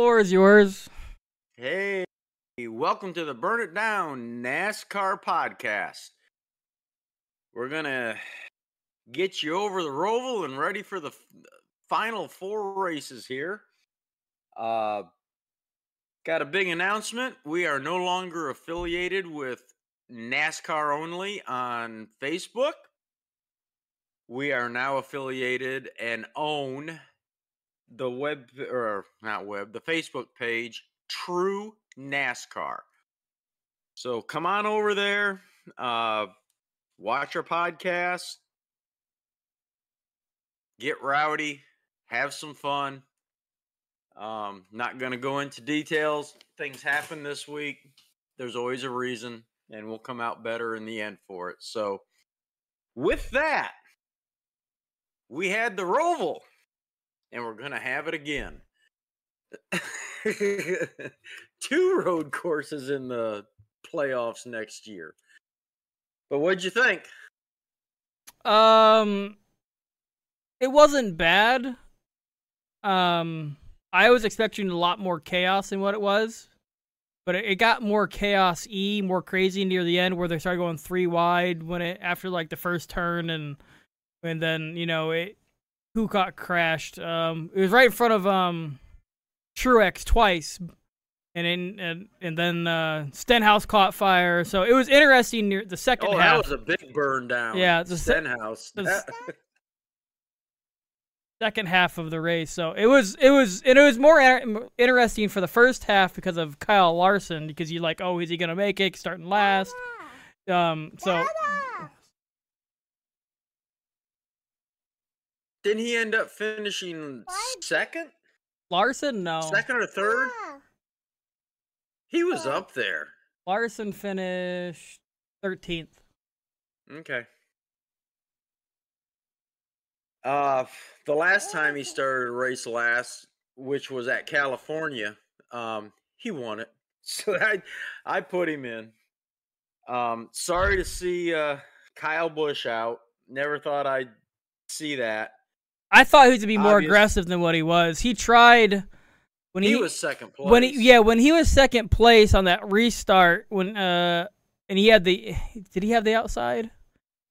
floor is yours. Hey, welcome to the Burn It Down NASCAR podcast. We're going to get you over the roval and ready for the final four races here. Uh, got a big announcement. We are no longer affiliated with NASCAR only on Facebook. We are now affiliated and own the web or not web, the Facebook page True NASCAR. So come on over there, uh, watch our podcast, get rowdy, have some fun. Um, not going to go into details. Things happen this week. There's always a reason, and we'll come out better in the end for it. So, with that, we had the Roval, and we're going to have it again. Two road courses in the playoffs next year. But what'd you think? Um, it wasn't bad. Um, I was expecting a lot more chaos than what it was, but it, it got more chaos e, more crazy near the end, where they started going three wide when it after like the first turn, and and then you know it who got crashed. Um, it was right in front of um Truex twice, and in, and and then uh, Stenhouse caught fire. So it was interesting near the second Oh, half. that was a big burn down. Yeah, the Stenhouse. the That- second half of the race. So it was it was and it was more inter- interesting for the first half because of Kyle Larson because you're like, oh, is he gonna make it starting last? Um, so Didn't he end up finishing second? Larson, no, Second or third? He was up there. Larson finished thirteenth. Okay. Uh, the last time he started a race last, which was at California, um, he won it. So I, I put him in. Um, sorry to see uh, Kyle Busch out. Never thought I'd see that. I thought he was to be more Obvious. aggressive than what he was. He tried when He, he, was second place. when he yeah when he was second place on that restart when uh and he had the did he have the outside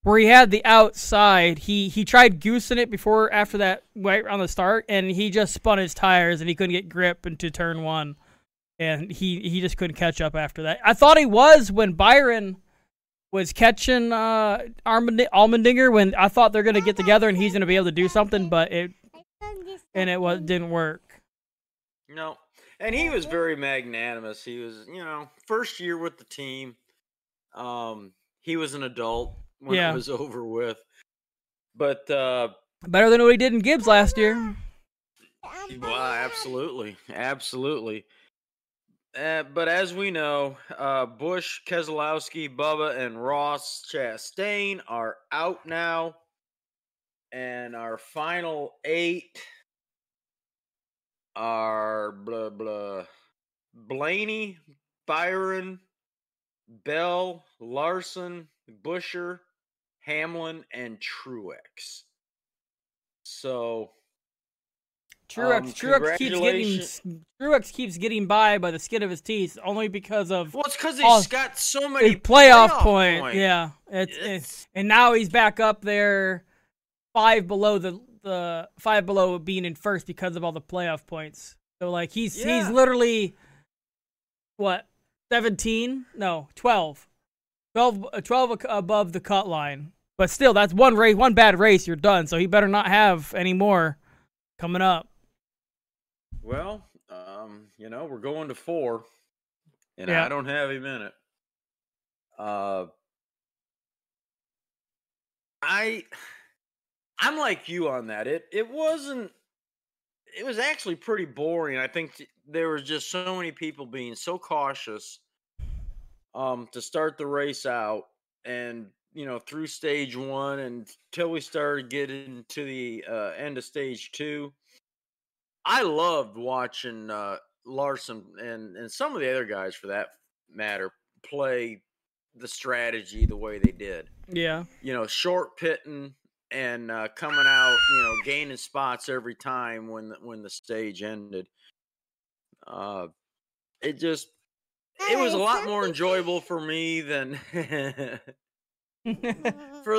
where he had the outside he he tried goosing it before after that right on the start and he just spun his tires and he couldn't get grip into turn one and he he just couldn't catch up after that i thought he was when byron was catching uh Armand- Allmendinger when i thought they're gonna get together and he's gonna be able to do something but it and it was didn't work No. And he was very magnanimous. He was, you know, first year with the team. Um, he was an adult when Yeah. it was over with. But uh better than what he did in gibbs last year well, absolutely. Absolutely. Uh, but as we know, uh, Busch, Keselowski, Bubba, and Ross Chastain are out now. And our final eight are blah blah Blaney, Byron, Bell, Larson, Buescher, Hamlin, and Truex. So Truex, Um, Truex keeps getting Truex keeps getting by by the skin of his teeth only because of well, it's because he's got so many playoff, playoff point. points. Yeah, it's, it's It's- and now he's back up there, five below the the five below being in first because of all the playoff points. So like he's he's literally what seventeen? No, twelve. 12, uh, 12 above the cut line. But still, that's one race, one bad race, you're done. So he better not have any more coming up. Well, um, you know, we're going to four, and Yeah. I don't have him in it. Uh, I, I'm like you on that. It it wasn't. It was actually pretty boring. I think t- there was just so many people being so cautious, um, to start the race out, and you know through stage one until we started getting to the uh, end of stage two. I loved watching uh, Larson and and some of the other guys, for that matter, play the strategy the way they did. Yeah. You know, short pitting and uh, coming out, you know, gaining spots every time when the, when the stage ended. Uh, it just it was a lot more enjoyable for me than for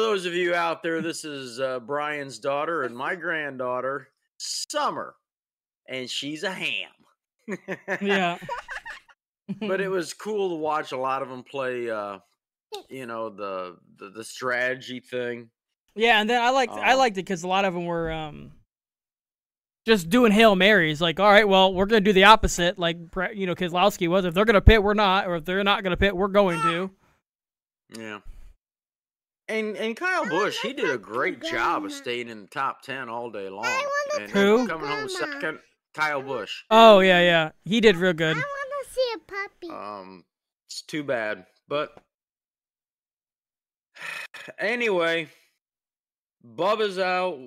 those of you out there. This is uh, Brian's daughter and my granddaughter, Summer, and she's a ham. yeah. but it was cool to watch a lot of them play. Uh, you know the the, the strategy thing. Yeah, and then I liked I Um, liked it because a lot of them were um just doing hail marys. Like, all right, well, we're gonna do the opposite. Like, you know, Keselowski was. If they're gonna pit, we're not. Or if they're not gonna pit, we're going to. Yeah. And and Kyle Busch, he did a great job of staying in the top ten all day long. wanna And Who? coming home second, Kyle Busch. Oh yeah, yeah. He did real good. I want to see a puppy. Um, it's too bad, but anyway, Bubba's out,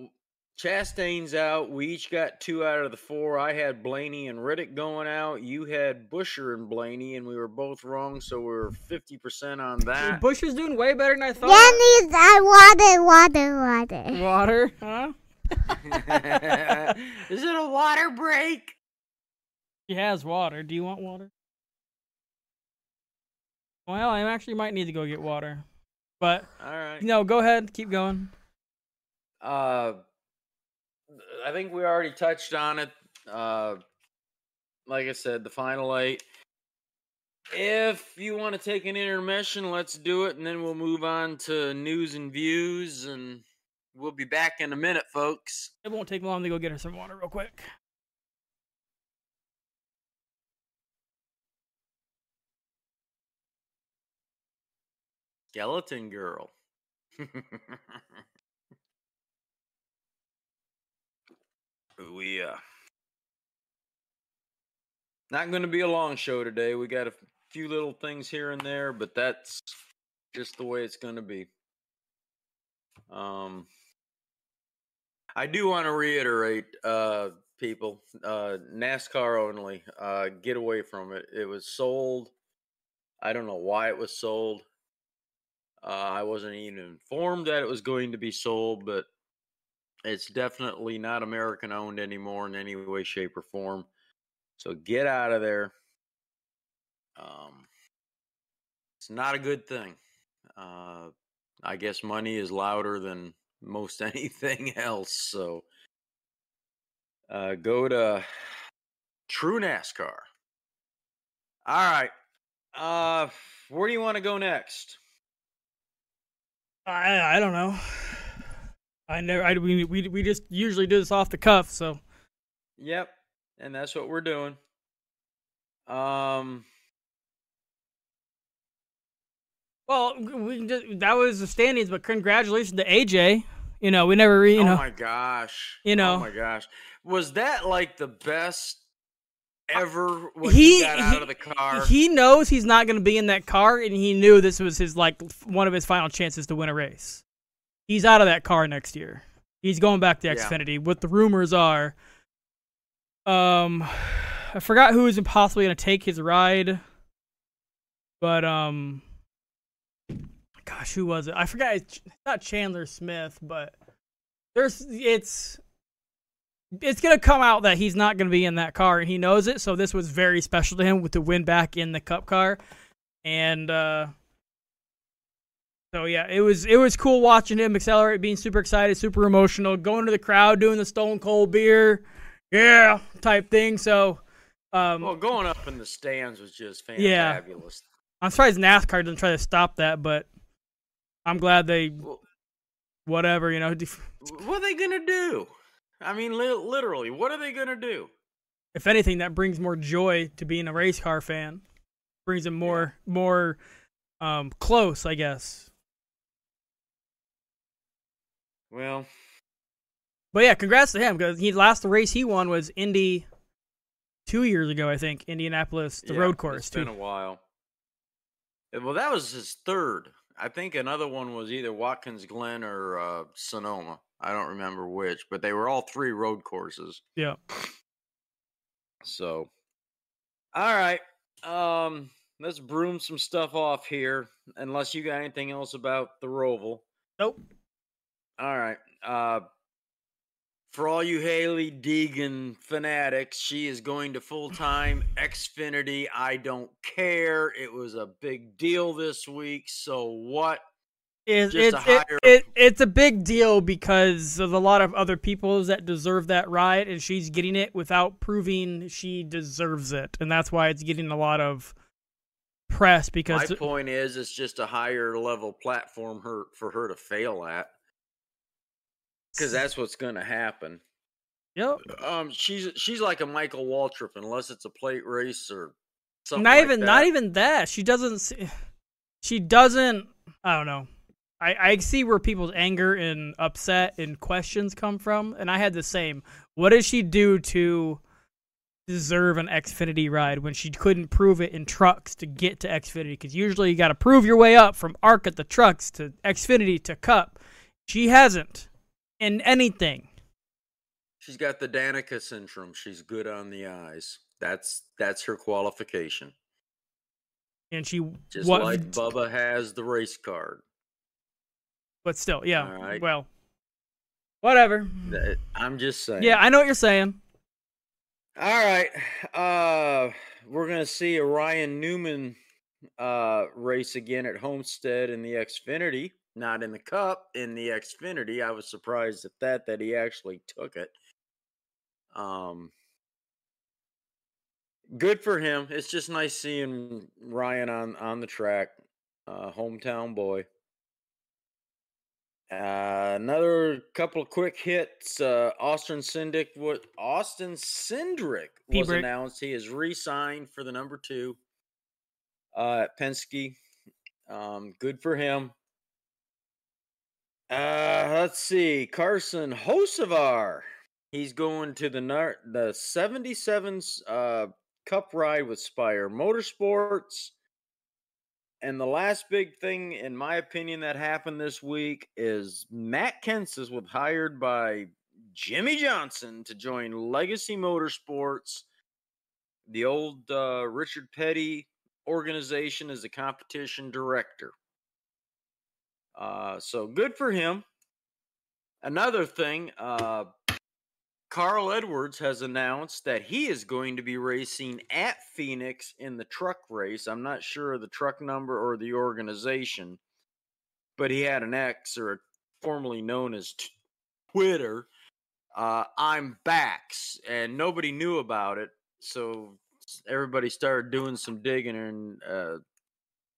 Chastain's out. We each got two out of the four. I had Blaney and Reddick going out. You had Buescher and Blaney, and we were both wrong, so we are fifty percent on that. Buescher's doing way better than I thought. That needs uh, water, water, water. Water, huh? Is it a water break? He has water. Do you want water? Well, I actually might need to go get water. But All right. no, go ahead. Keep going. Uh, I think we already touched on it. Uh, like I said, the final eight. If you want to take an intermission, let's do it, and then we'll move on to news and views, and we'll be back in a minute, folks. It won't take long to go get her some water real quick. Skeleton Girl. we uh not going to be a long show today. We got a few little things here and there, but that's just the way it's going to be. Um I do want to reiterate uh people, uh NASCAR only. Uh get away from it. It was sold I don't know why it was sold. Uh, I wasn't even informed that it was going to be sold, but it's definitely not American owned anymore in any way, shape, or form. So get out of there. Um, it's not a good thing. Uh, I guess money is louder than most anything else. So uh, go to True NASCAR. All right. Uh, where do you want to go next? I I don't know. I never. I we we we just usually do this off the cuff. So Yep, and that's what we're doing. Um, well, we just that was the standings. But congratulations to AJ. You know, we never. Re, you oh my gosh, you know. oh my gosh, was that like the best ever when he- he, got out he- of the car? he knows he's not going to be in that car, and he knew this was his like one of his final chances to win a race. He's out of that car next year. He's going back to Yeah. Xfinity. What the rumors are, um, I forgot who is possibly going to take his ride, but um, gosh, who was it? I forgot. It's not Chandler Smith, but there's it's it's gonna come out that he's not gonna be in that car, and he knows it. So this was very special to him with the win back in the Cup car, and uh, so yeah, it was it was cool watching him accelerate, being super excited, super emotional, going to the crowd, doing the Stone Cold beer, yeah, type thing. So. Um, well, going up in the stands was just Yeah. I'm surprised NASCAR didn't try to stop that, but I'm glad they, whatever, you know. what are they gonna do? I mean, li- literally, what are they gonna do? If anything, that brings more joy to being a race car fan. Brings them more, more um, close, I guess. Well, But yeah, congrats to him because he last race he won was Indy two years ago, I think, Indianapolis, the yeah, road course It's been a while. Well, that was his third. I think another one was either Watkins Glen or uh, Sonoma. I don't remember which, but they were all three road courses. Yeah. So, all right. Um, let's broom some stuff off here. Unless you got anything else about the Roval. Nope. All right. Uh, For all you Hailie Deegan fanatics, she is going to full time Xfinity. I don't care. It was a big deal this week. So what? It, it's it, higher- it, it's a big deal because of a lot of other people that deserve that ride, and she's getting it without proving she deserves it, and that's why it's getting a lot of press Because My point is, it's just a higher level platform her for her to fail at, because that's what's going to happen. yep. Um, she's she's like a Michael Waltrip, unless it's a plate race or something. not like even that. not even that. She doesn't. She doesn't. I don't know. I I see where people's anger and upset and questions come from, and I had the same. What does she do to deserve an Xfinity ride when she couldn't prove it in trucks to get to Xfinity? Because usually you got to prove your way up from ARC at the trucks to Xfinity to Cup. She hasn't in anything. She's got the Danica syndrome. She's good on the eyes. That's that's her qualification. And she Just what, like Bubba has the race card. but still, yeah. Right. Well, whatever. I'm just saying. Yeah, I know what you're saying. All right. Uh we're gonna see a Ryan Newman uh race again at Homestead in the Xfinity. Not in the cup, in the Xfinity. I was surprised at that that he actually took it. Um good for him. It's just nice seeing Ryan on on the track. Uh hometown boy. Uh, another couple of quick hits. Uh, Austin Cindric, what Austin Cindric was announced. He is re-signed for the number two uh, at Penske. Um, good for him. Uh, let's see. Carson Hocevar. He's going to the the 77's uh, Cup ride with Spire Motorsports. And the last big thing, in my opinion, that happened this week is Matt Kenseth was hired by Jimmie Johnson to join Legacy Motorsports, the old uh, Richard Petty organization, as a competition director. Uh, so good for him. Another thing, uh, Carl Edwards has announced that he is going to be racing at Phoenix in the truck race. I'm not sure of the truck number or the organization, but he had an X or formerly known as Twitter. Uh, I'm backs, and nobody knew about it, so everybody started doing some digging, and uh,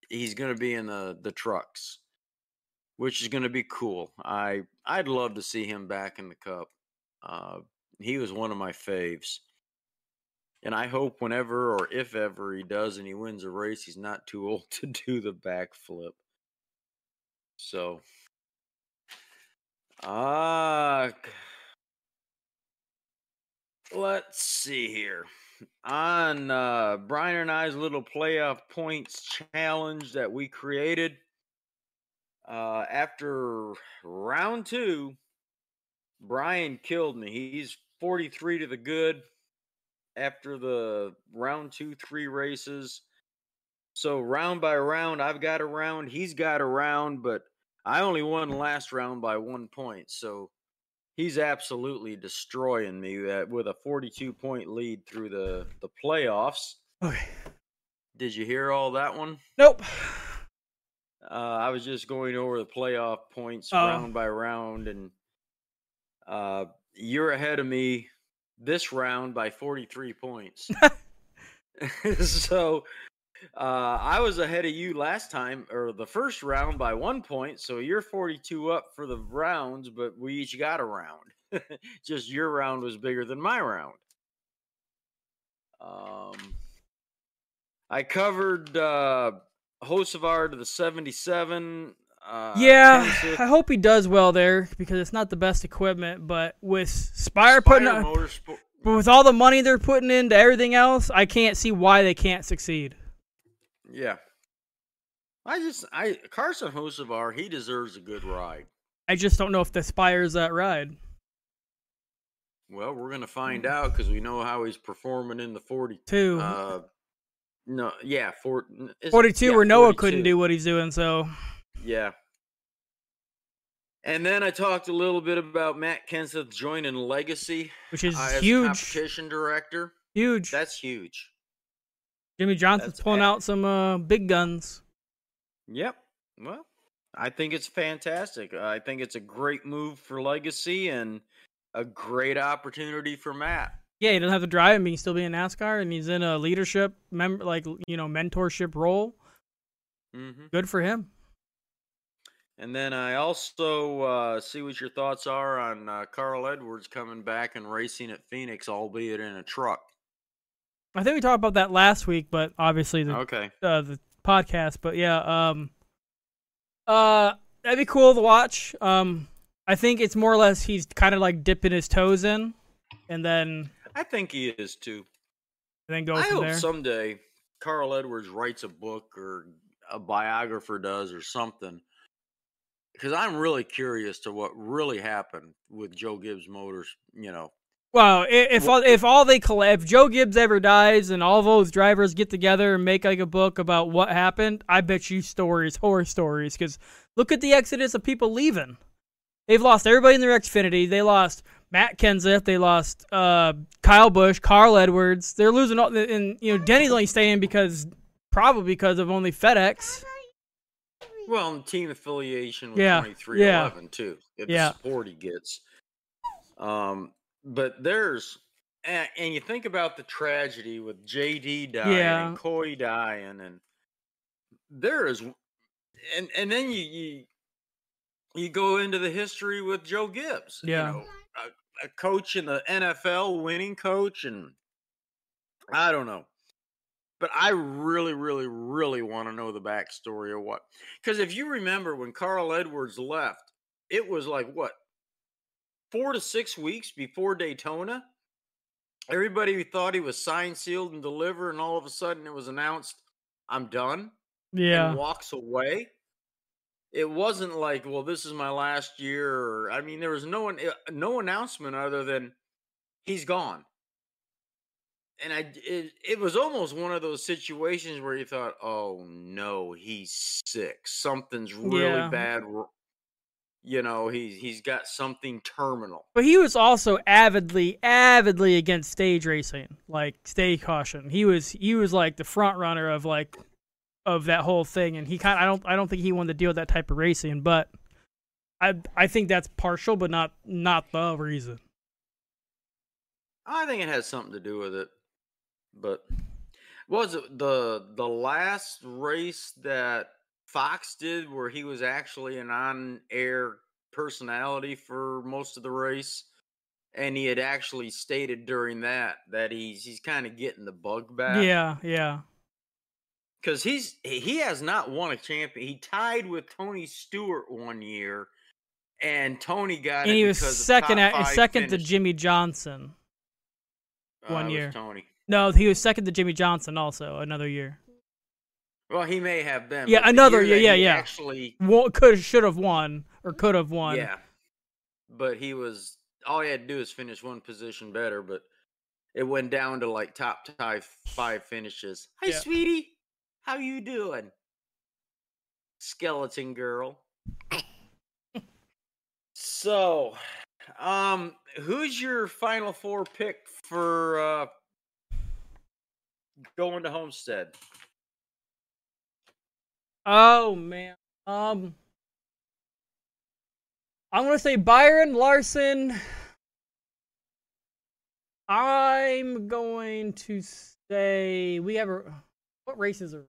he's going to be in the the trucks, which is going to be cool. I I'd love to see him back in the cup. Uh, he was one of my faves. And I hope whenever or if ever he does and he wins a race, he's not too old to do the backflip. So, uh, let's see here. On uh, Brian and I's little playoff points challenge that we created, uh, after round two, Brian killed me. He's 43 to the good after the round two, three races. So round by round, I've got a round, he's got a round, but I only won last round by one point. So he's absolutely destroying me with a 42 point lead through the the playoffs. Okay. Did you hear all that one? Nope. Uh, I was just going over the playoff points Oh. round by round, and uh, you're ahead of me this round by 43 points. so uh, I was ahead of you last time, or the first round by one point. So you're 42 up for the rounds, but we each got a round. just your round was bigger than my round. Um, I covered uh, Hocevar to the 77. Uh, yeah, I hope he does well there because it's not the best equipment, but with Spire putting up, Motorsport. but with all the money they're putting into everything else, I can't see why they can't succeed. Yeah. I just I Carson Hocevar, he deserves a good ride. I just don't know if the Spire's that ride. Well, we're gonna find out because we know how he's performing in the forty-two. Uh, no, yeah, four, is 42 yeah, where Noah 42. couldn't do what he's doing, so Yeah. And then I talked a little bit about Matt Kenseth joining Legacy which is uh, huge, competition director. huge. That's huge. Jimmie Johnson's that's pulling bad. out some uh, big guns. Yep. Well, I think it's fantastic. I think it's a great move for Legacy and a great opportunity for Matt. Yeah, he doesn't have to drive him. He can still be in NASCAR, and he's in a leadership, mem- like you know, mentorship role. hmm Good for him. And then I also uh, see what your thoughts are on uh, Carl Edwards coming back and racing at Phoenix, albeit in a truck. I think we talked about that last week, but obviously the Okay. uh, the podcast. But yeah, um, uh, that'd be cool to watch. Um, I think it's more or less he's kind of like dipping his toes in, and then I think he is too. and then go I hope there. someday Carl Edwards writes a book or a biographer does or something. Because I'm really curious to what really happened with Joe Gibbs Motors, you know. Well, if all, if all they colla- if Joe Gibbs ever dies and all those drivers get together and make like a book about what happened, I bet you stories, horror stories. Because look at the exodus of people leaving. They've lost everybody in their Xfinity. They lost Matt Kenseth. They lost uh, Kyle Busch, Carl Edwards. They're losing all. And you know Denny's only staying because probably because of only FedEx. Well, and team affiliation with Yeah, 23XI too. If yeah. the support he gets. Um, but there's and, and you think about the tragedy with JD dying Yeah. and Coy dying and there is and and then you you you go into the history with Joe Gibbs. Yeah. You know, a, coach in the NFL, winning coach, and I don't know. But I really, really, really want to know the backstory of what. Because if you remember when Carl Edwards left, it was like what four to six weeks before Daytona. Everybody thought he was signed, sealed, and delivered, and all of a sudden it was announced, "I'm done." Yeah, and walks away. It wasn't like, well, this is my last year. Or, I mean, there was no one, uh, no announcement other than he's gone. And I, it, it was almost one of those situations where you thought, oh no, he's sick. Something's really Yeah. bad. You know, he's he's got something terminal. but he was also avidly, avidly against stage racing. Like stay caution. He was he was like the front runner of like of that whole thing, and he kind. I don't I don't think he wanted to deal with that type of racing, but I I think that's partial, but not not the reason. I think it has something to do with it. But was it the the last race that Fox did where he was actually an on-air personality for most of the race? And he had actually stated during that that he's he's kind of getting the bug back. Yeah, yeah. Because he's he has not won a champion. He tied with Tony Stewart one year, and Tony got And it he was second at second to. Jimmie Johnson. one Uh, year. Tony. No, he was second to Jimmie Johnson also another year. Well, he may have been. Yeah, another year year, yeah, yeah. Actually, Could should have won or could have won. yeah. But he was all he had to do is finish one position better, but it went down to like top five five finishes. Hi, Yeah. sweetie, how you doing? Skeleton girl. so, um, who's your final four pick for uh going to Homestead? Oh man. Um I'm gonna say Byron Larson. I'm going to say we have a what races are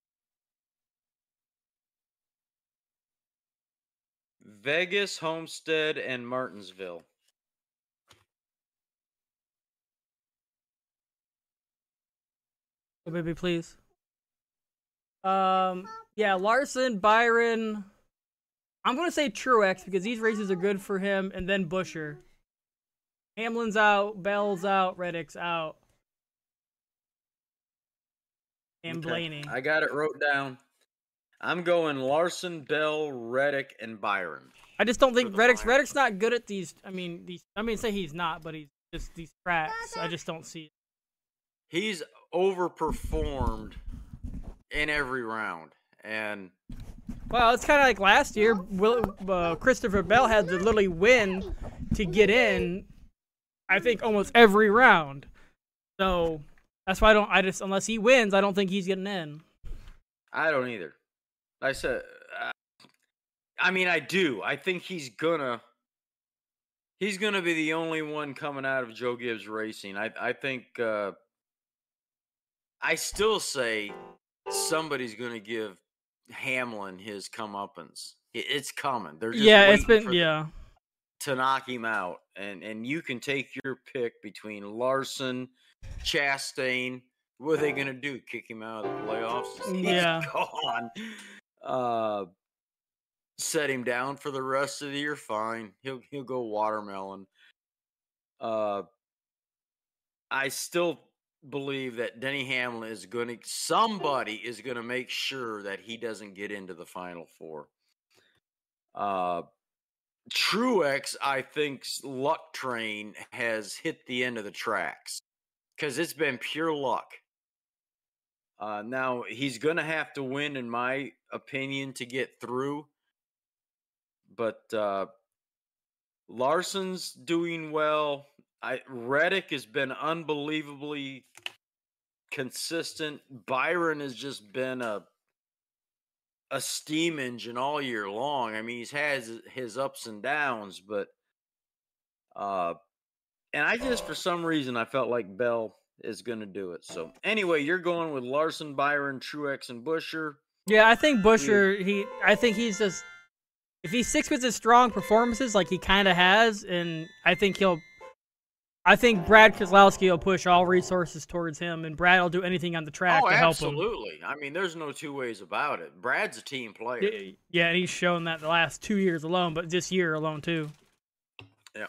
Vegas, Homestead, and Martinsville. oh, baby please. Um yeah, Larson, Byron. I'm gonna say Truex because these races are good for him, and then Buescher. Hamlin's out, Bell's out, Reddick's out. And Okay, Blaney. I got it wrote down. I'm going Larson, Bell, Reddick, and Byron. I just don't think Reddick's final. Reddick's not good at these. I mean, these. I mean, say he's not, but he's just these tracks. I just don't see. It. He's overperformed in every round, and Well, it's kind of like last year. Will, uh, Christopher Bell had to literally win to get in. I think almost every round. So that's why I don't. I just unless he wins, I don't think he's getting in. I don't either. I said, uh, I mean, I do. I think he's gonna. He's gonna be the only one coming out of Joe Gibbs Racing. I I think. Uh, I still say somebody's gonna give Hamlin his comeuppance. It, it's coming. They're just yeah, It's been the- yeah. to knock him out, and and you can take your pick between Larson, Chastain. What are they gonna do? Kick him out of the playoffs? He's Yeah. gone. Uh, set him down for the rest of the year. Fine, he'll he'll go watermelon. Uh, I still believe that Denny Hamlin is going to somebody is going to make sure that he doesn't get into the final four. Uh, Truex, I think's luck train has hit the end of the tracks because it's been pure luck. Uh, now he's going to have to win, in my opinion, to get through. But uh, Larson's doing well. I Reddick has been unbelievably consistent. Byron has just been a a steam engine all year long. I mean, he's had his, his ups and downs, but uh and I just for some reason I felt like Bell is going to do it. So anyway, you're going with Larson, Byron, Truex, and Buescher. Yeah, I think Buescher. He. I think he's just. If he sticks with his strong performances like he kind of has, and I think he'll. I think Brad Keselowski will push all resources towards him, and Brad will do anything on the track oh, to help him. absolutely. I mean, there's no two ways about it. Brad's a team player. Yeah, and he's shown that the last two years alone, but this year alone too. Yeah.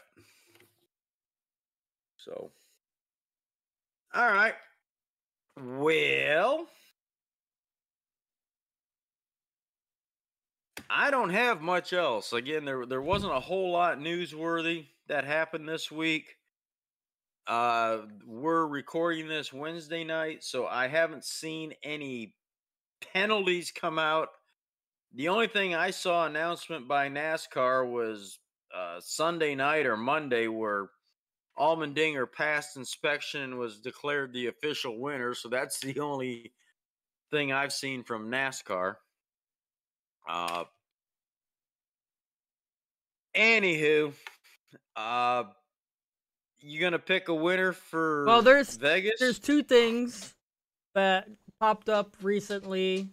So, all right. Well, I don't have much else. Again, there there wasn't a whole lot newsworthy that happened this week. Uh, we're recording this Wednesday night, so I haven't seen any penalties come out. The only thing I saw announcement by NASCAR was uh, Sunday night or Monday where Allmendinger passed inspection and was declared the official winner. So that's the only thing I've seen from NASCAR. Uh, anywho, uh, you gonna pick a winner for Well, there's- Vegas? There's two things that popped up recently.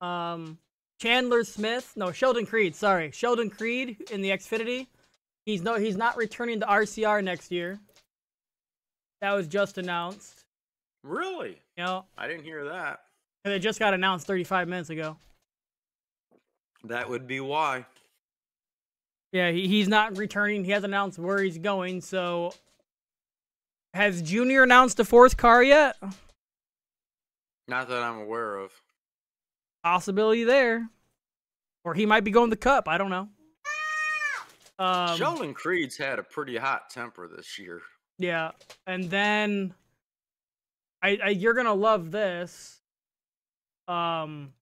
Um, Chandler Smith, no Sheldon Creed. Sorry, Sheldon Creed in the Xfinity. He's no, he's not returning to RCR next year. That was just announced. really? You know, I didn't hear that. and it just got announced 35 minutes ago. That would be why. Yeah, he, he's not returning. He hasn't announced where he's going. So, has Junior announced a fourth car yet? Not that I'm aware of. Possibility there, or he might be going the Cup. I don't know. Um, Sheldon Creed's had a pretty hot temper this year. Yeah, and then I, I you're gonna love this. Um,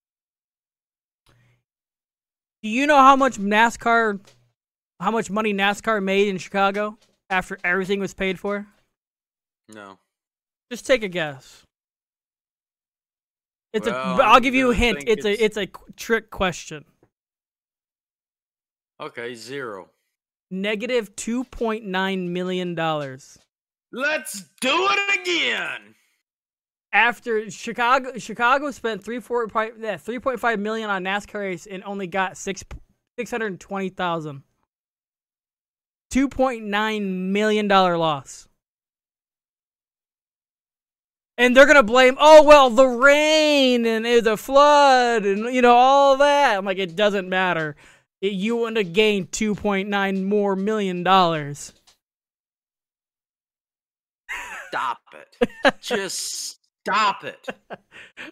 do you know how much NASCAR, how much money NASCAR made in Chicago after everything was paid for? No. Just take a guess. It's a. Well, but I'll give you a hint. think It's a. it's- It's a trick question. Okay, zero. Negative two point nine million dollars. Let's do it again. after Chicago Chicago spent three four point yeah, three point five million on NASCAR race and only got six six hundred twenty thousand. Two point nine million dollar loss. And they're gonna blame, oh well, the rain and the flood and you know all that. I'm like, it doesn't matter. It, you want to gain two point nine more million dollars. Stop it. Just stop it.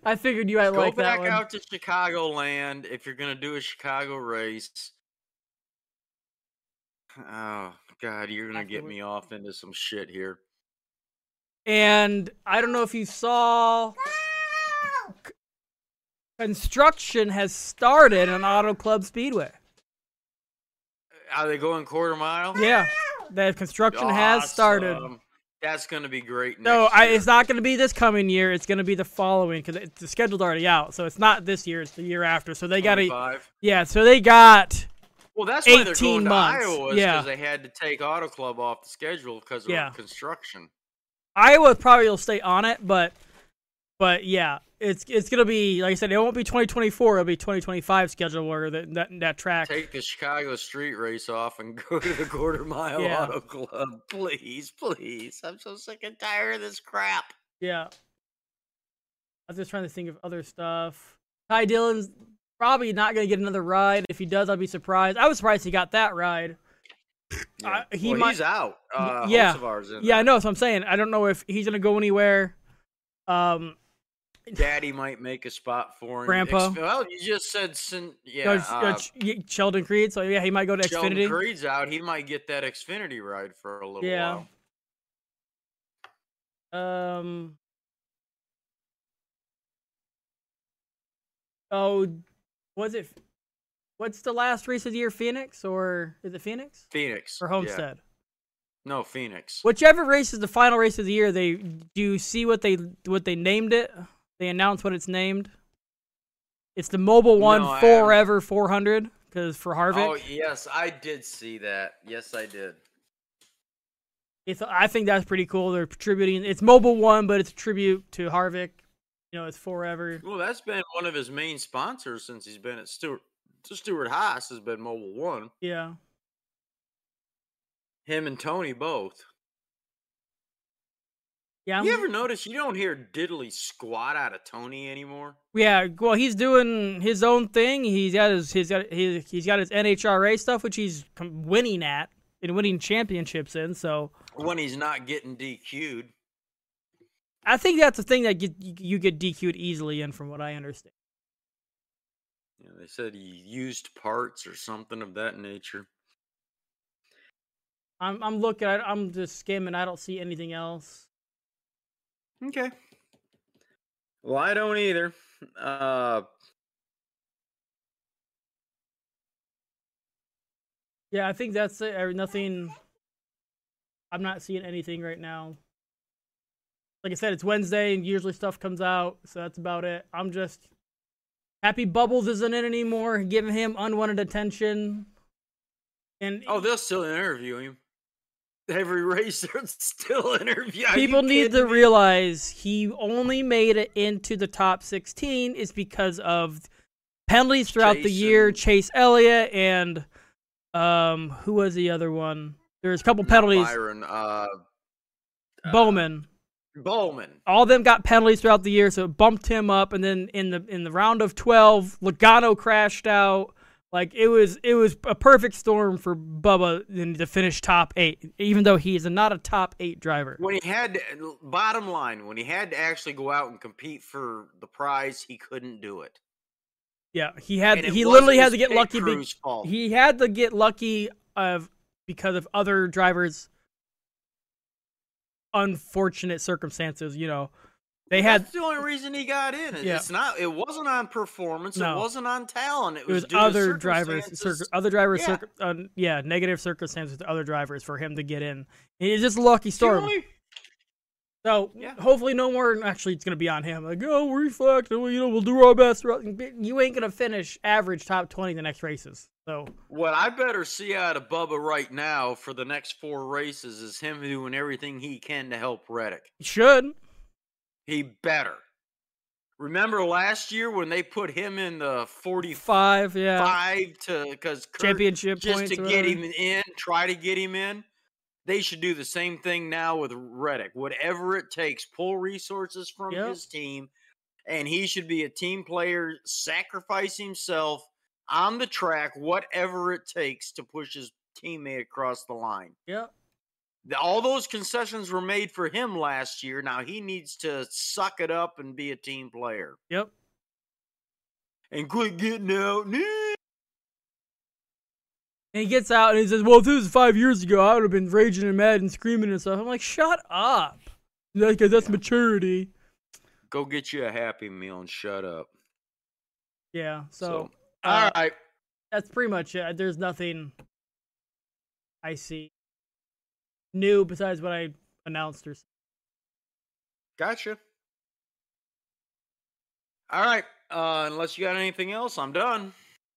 I figured you might Go like that Go back one. out to Chicagoland if you're going to do a Chicago race. Oh, God, you're going to get me off into some shit here. And I don't know if you saw construction has started on Auto Club Speedway. Are they going quarter mile? Yeah, the construction has started. That's going to be great. No, I, it's not going to be this coming year. It's going to be the following because the schedule's already out. So it's not this year. It's the year after. So they got to, yeah. So they got, Well, that's why they're 18 going to months. Iowa because Yeah. they had to take Auto Club off the schedule because of Yeah. construction. Iowa probably will stay on it, but, but yeah, it's it's going to be like I said. It won't be 2024. It'll be 2025 schedule where that that, that track. Take the Chicago street race off and go to the quarter mile Yeah. Auto Club, please, please. I'm so sick and tired of this crap. Yeah. I was just trying to think of other stuff. Ty Dillon's probably not going to get another ride. If he does, I'll be surprised. I was surprised he got that ride. Uh, he well, might- he's out. Uh, yeah. Yeah, I know. So I'm saying I don't know if he's going to go anywhere. Um, Daddy might make a spot for him. Grandpa? Well, you just said, sin- yeah. goes- uh, Ch- Sheldon Creed. So yeah, he might go to Sheldon Xfinity. Creed's out. He might get that Xfinity ride for a little Yeah. while. Um. Oh, was it? What's the last race of the year? Phoenix or is it Phoenix Phoenix or yeah. Homestead? No, Phoenix. Whichever race is the final race of the year, they do you see what they what they named it? They announce what it's named. It's the Mobil 1 No, forever 400 because for Harvick. Oh yes, I did see that. Yes, I did. It's I think that's pretty cool. They're tributing. It's Mobil 1, but it's a tribute to Harvick. You know, it's forever. Well, that's been one of his main sponsors since he's been at Stewart. Stewart Haas has been Mobil 1. Yeah. Him and Tony both. Yeah. you ever notice you don't hear diddly squat out of Tony anymore? Yeah, well, he's doing his own thing. He's got his he's got his, he's got his NHRA stuff, which he's winning at and winning championships in. So When he's not getting DQ'd. I think that's the thing that get, you get DQ'd easily in, from what I understand. Know, they said he used parts or something of that nature. I'm I'm looking. I'm just skimming. I don't see anything else. Okay. Well, I don't either. Uh, Yeah, I think that's it. Or Nothing. I'm not seeing anything right now. Like I said, it's Wednesday, and usually stuff comes out, so that's about it. I'm just happy Bubbles isn't in anymore, giving him unwanted attention. And oh, they'll still interview him. Every race, they're still interview. Are people need to me? realize he only made it into the top 16 is because of penalties throughout the year. and- Chase Elliott and um, who was the other one? There's a couple Not penalties. Byron, uh, uh, Bowman. Bowman. all of them got penalties throughout the year, so it bumped him up. And then in the in the round of twelve, Logano crashed out. Like it was it was a perfect storm for Bubba to finish top eight, even though he is not a top eight driver. When he had to, bottom line, when he had to actually go out and compete for the prize, he couldn't do it. Yeah, he had he literally had to get lucky. Crew's fault. he had to get lucky of because of other drivers' unfortunate circumstances. You know, they had That's the only reason he got in. It- Yeah. It's not. It wasn't on performance. No. It wasn't on talent. It it was, was due to other drivers, circ- other drivers, Yeah. uh, yeah, negative circumstances with other drivers for him to get in. It's just a lucky storm. So Yeah. hopefully no more. Actually, it's gonna be on him. Like, oh, we're fucked. You know, we'll do our best. You ain't gonna finish average top twenty the next races. So What I better see out of Bubba right now for the next four races is him doing everything he can to help Reddick. should. He better. Remember last year when they put him in the 45 yeah, Five, to because championship just points. to get him in, try to get him in. They should do the same thing now with Reddick. Whatever it takes, pull resources from Yep. his team, and he should be a team player, sacrifice himself on the track, whatever it takes to push his teammate across the line. Yep. All those concessions were made for him last year. Now he needs to suck it up and be a team player Yep. and quit getting out. And he gets out and he says, "Well, if this was five years ago, I would have been raging and mad and screaming and stuff." I'm like, "Shut up!" Like, that's maturity. Go get you a happy meal and shut up. Yeah. So, So, uh, all right. that's pretty much it. There's nothing I see new besides what I announced or. Gotcha. All right. Uh, unless you got anything else, I'm done.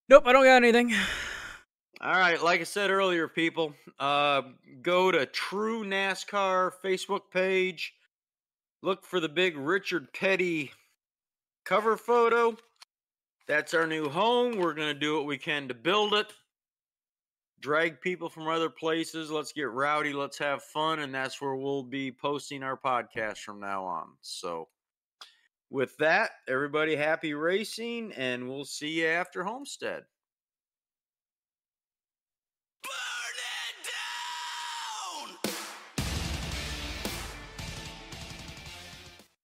Nope, I don't got anything. All right, like I said earlier, people, uh, go to True NASCAR Facebook page. Look for the big Richard Petty cover photo. That's our new home. We're going to do what we can to build it. Drag people from other places. Let's get rowdy. Let's have fun. And that's where we'll be posting our podcast from now on. So, with that, everybody happy racing, and we'll see you after Homestead.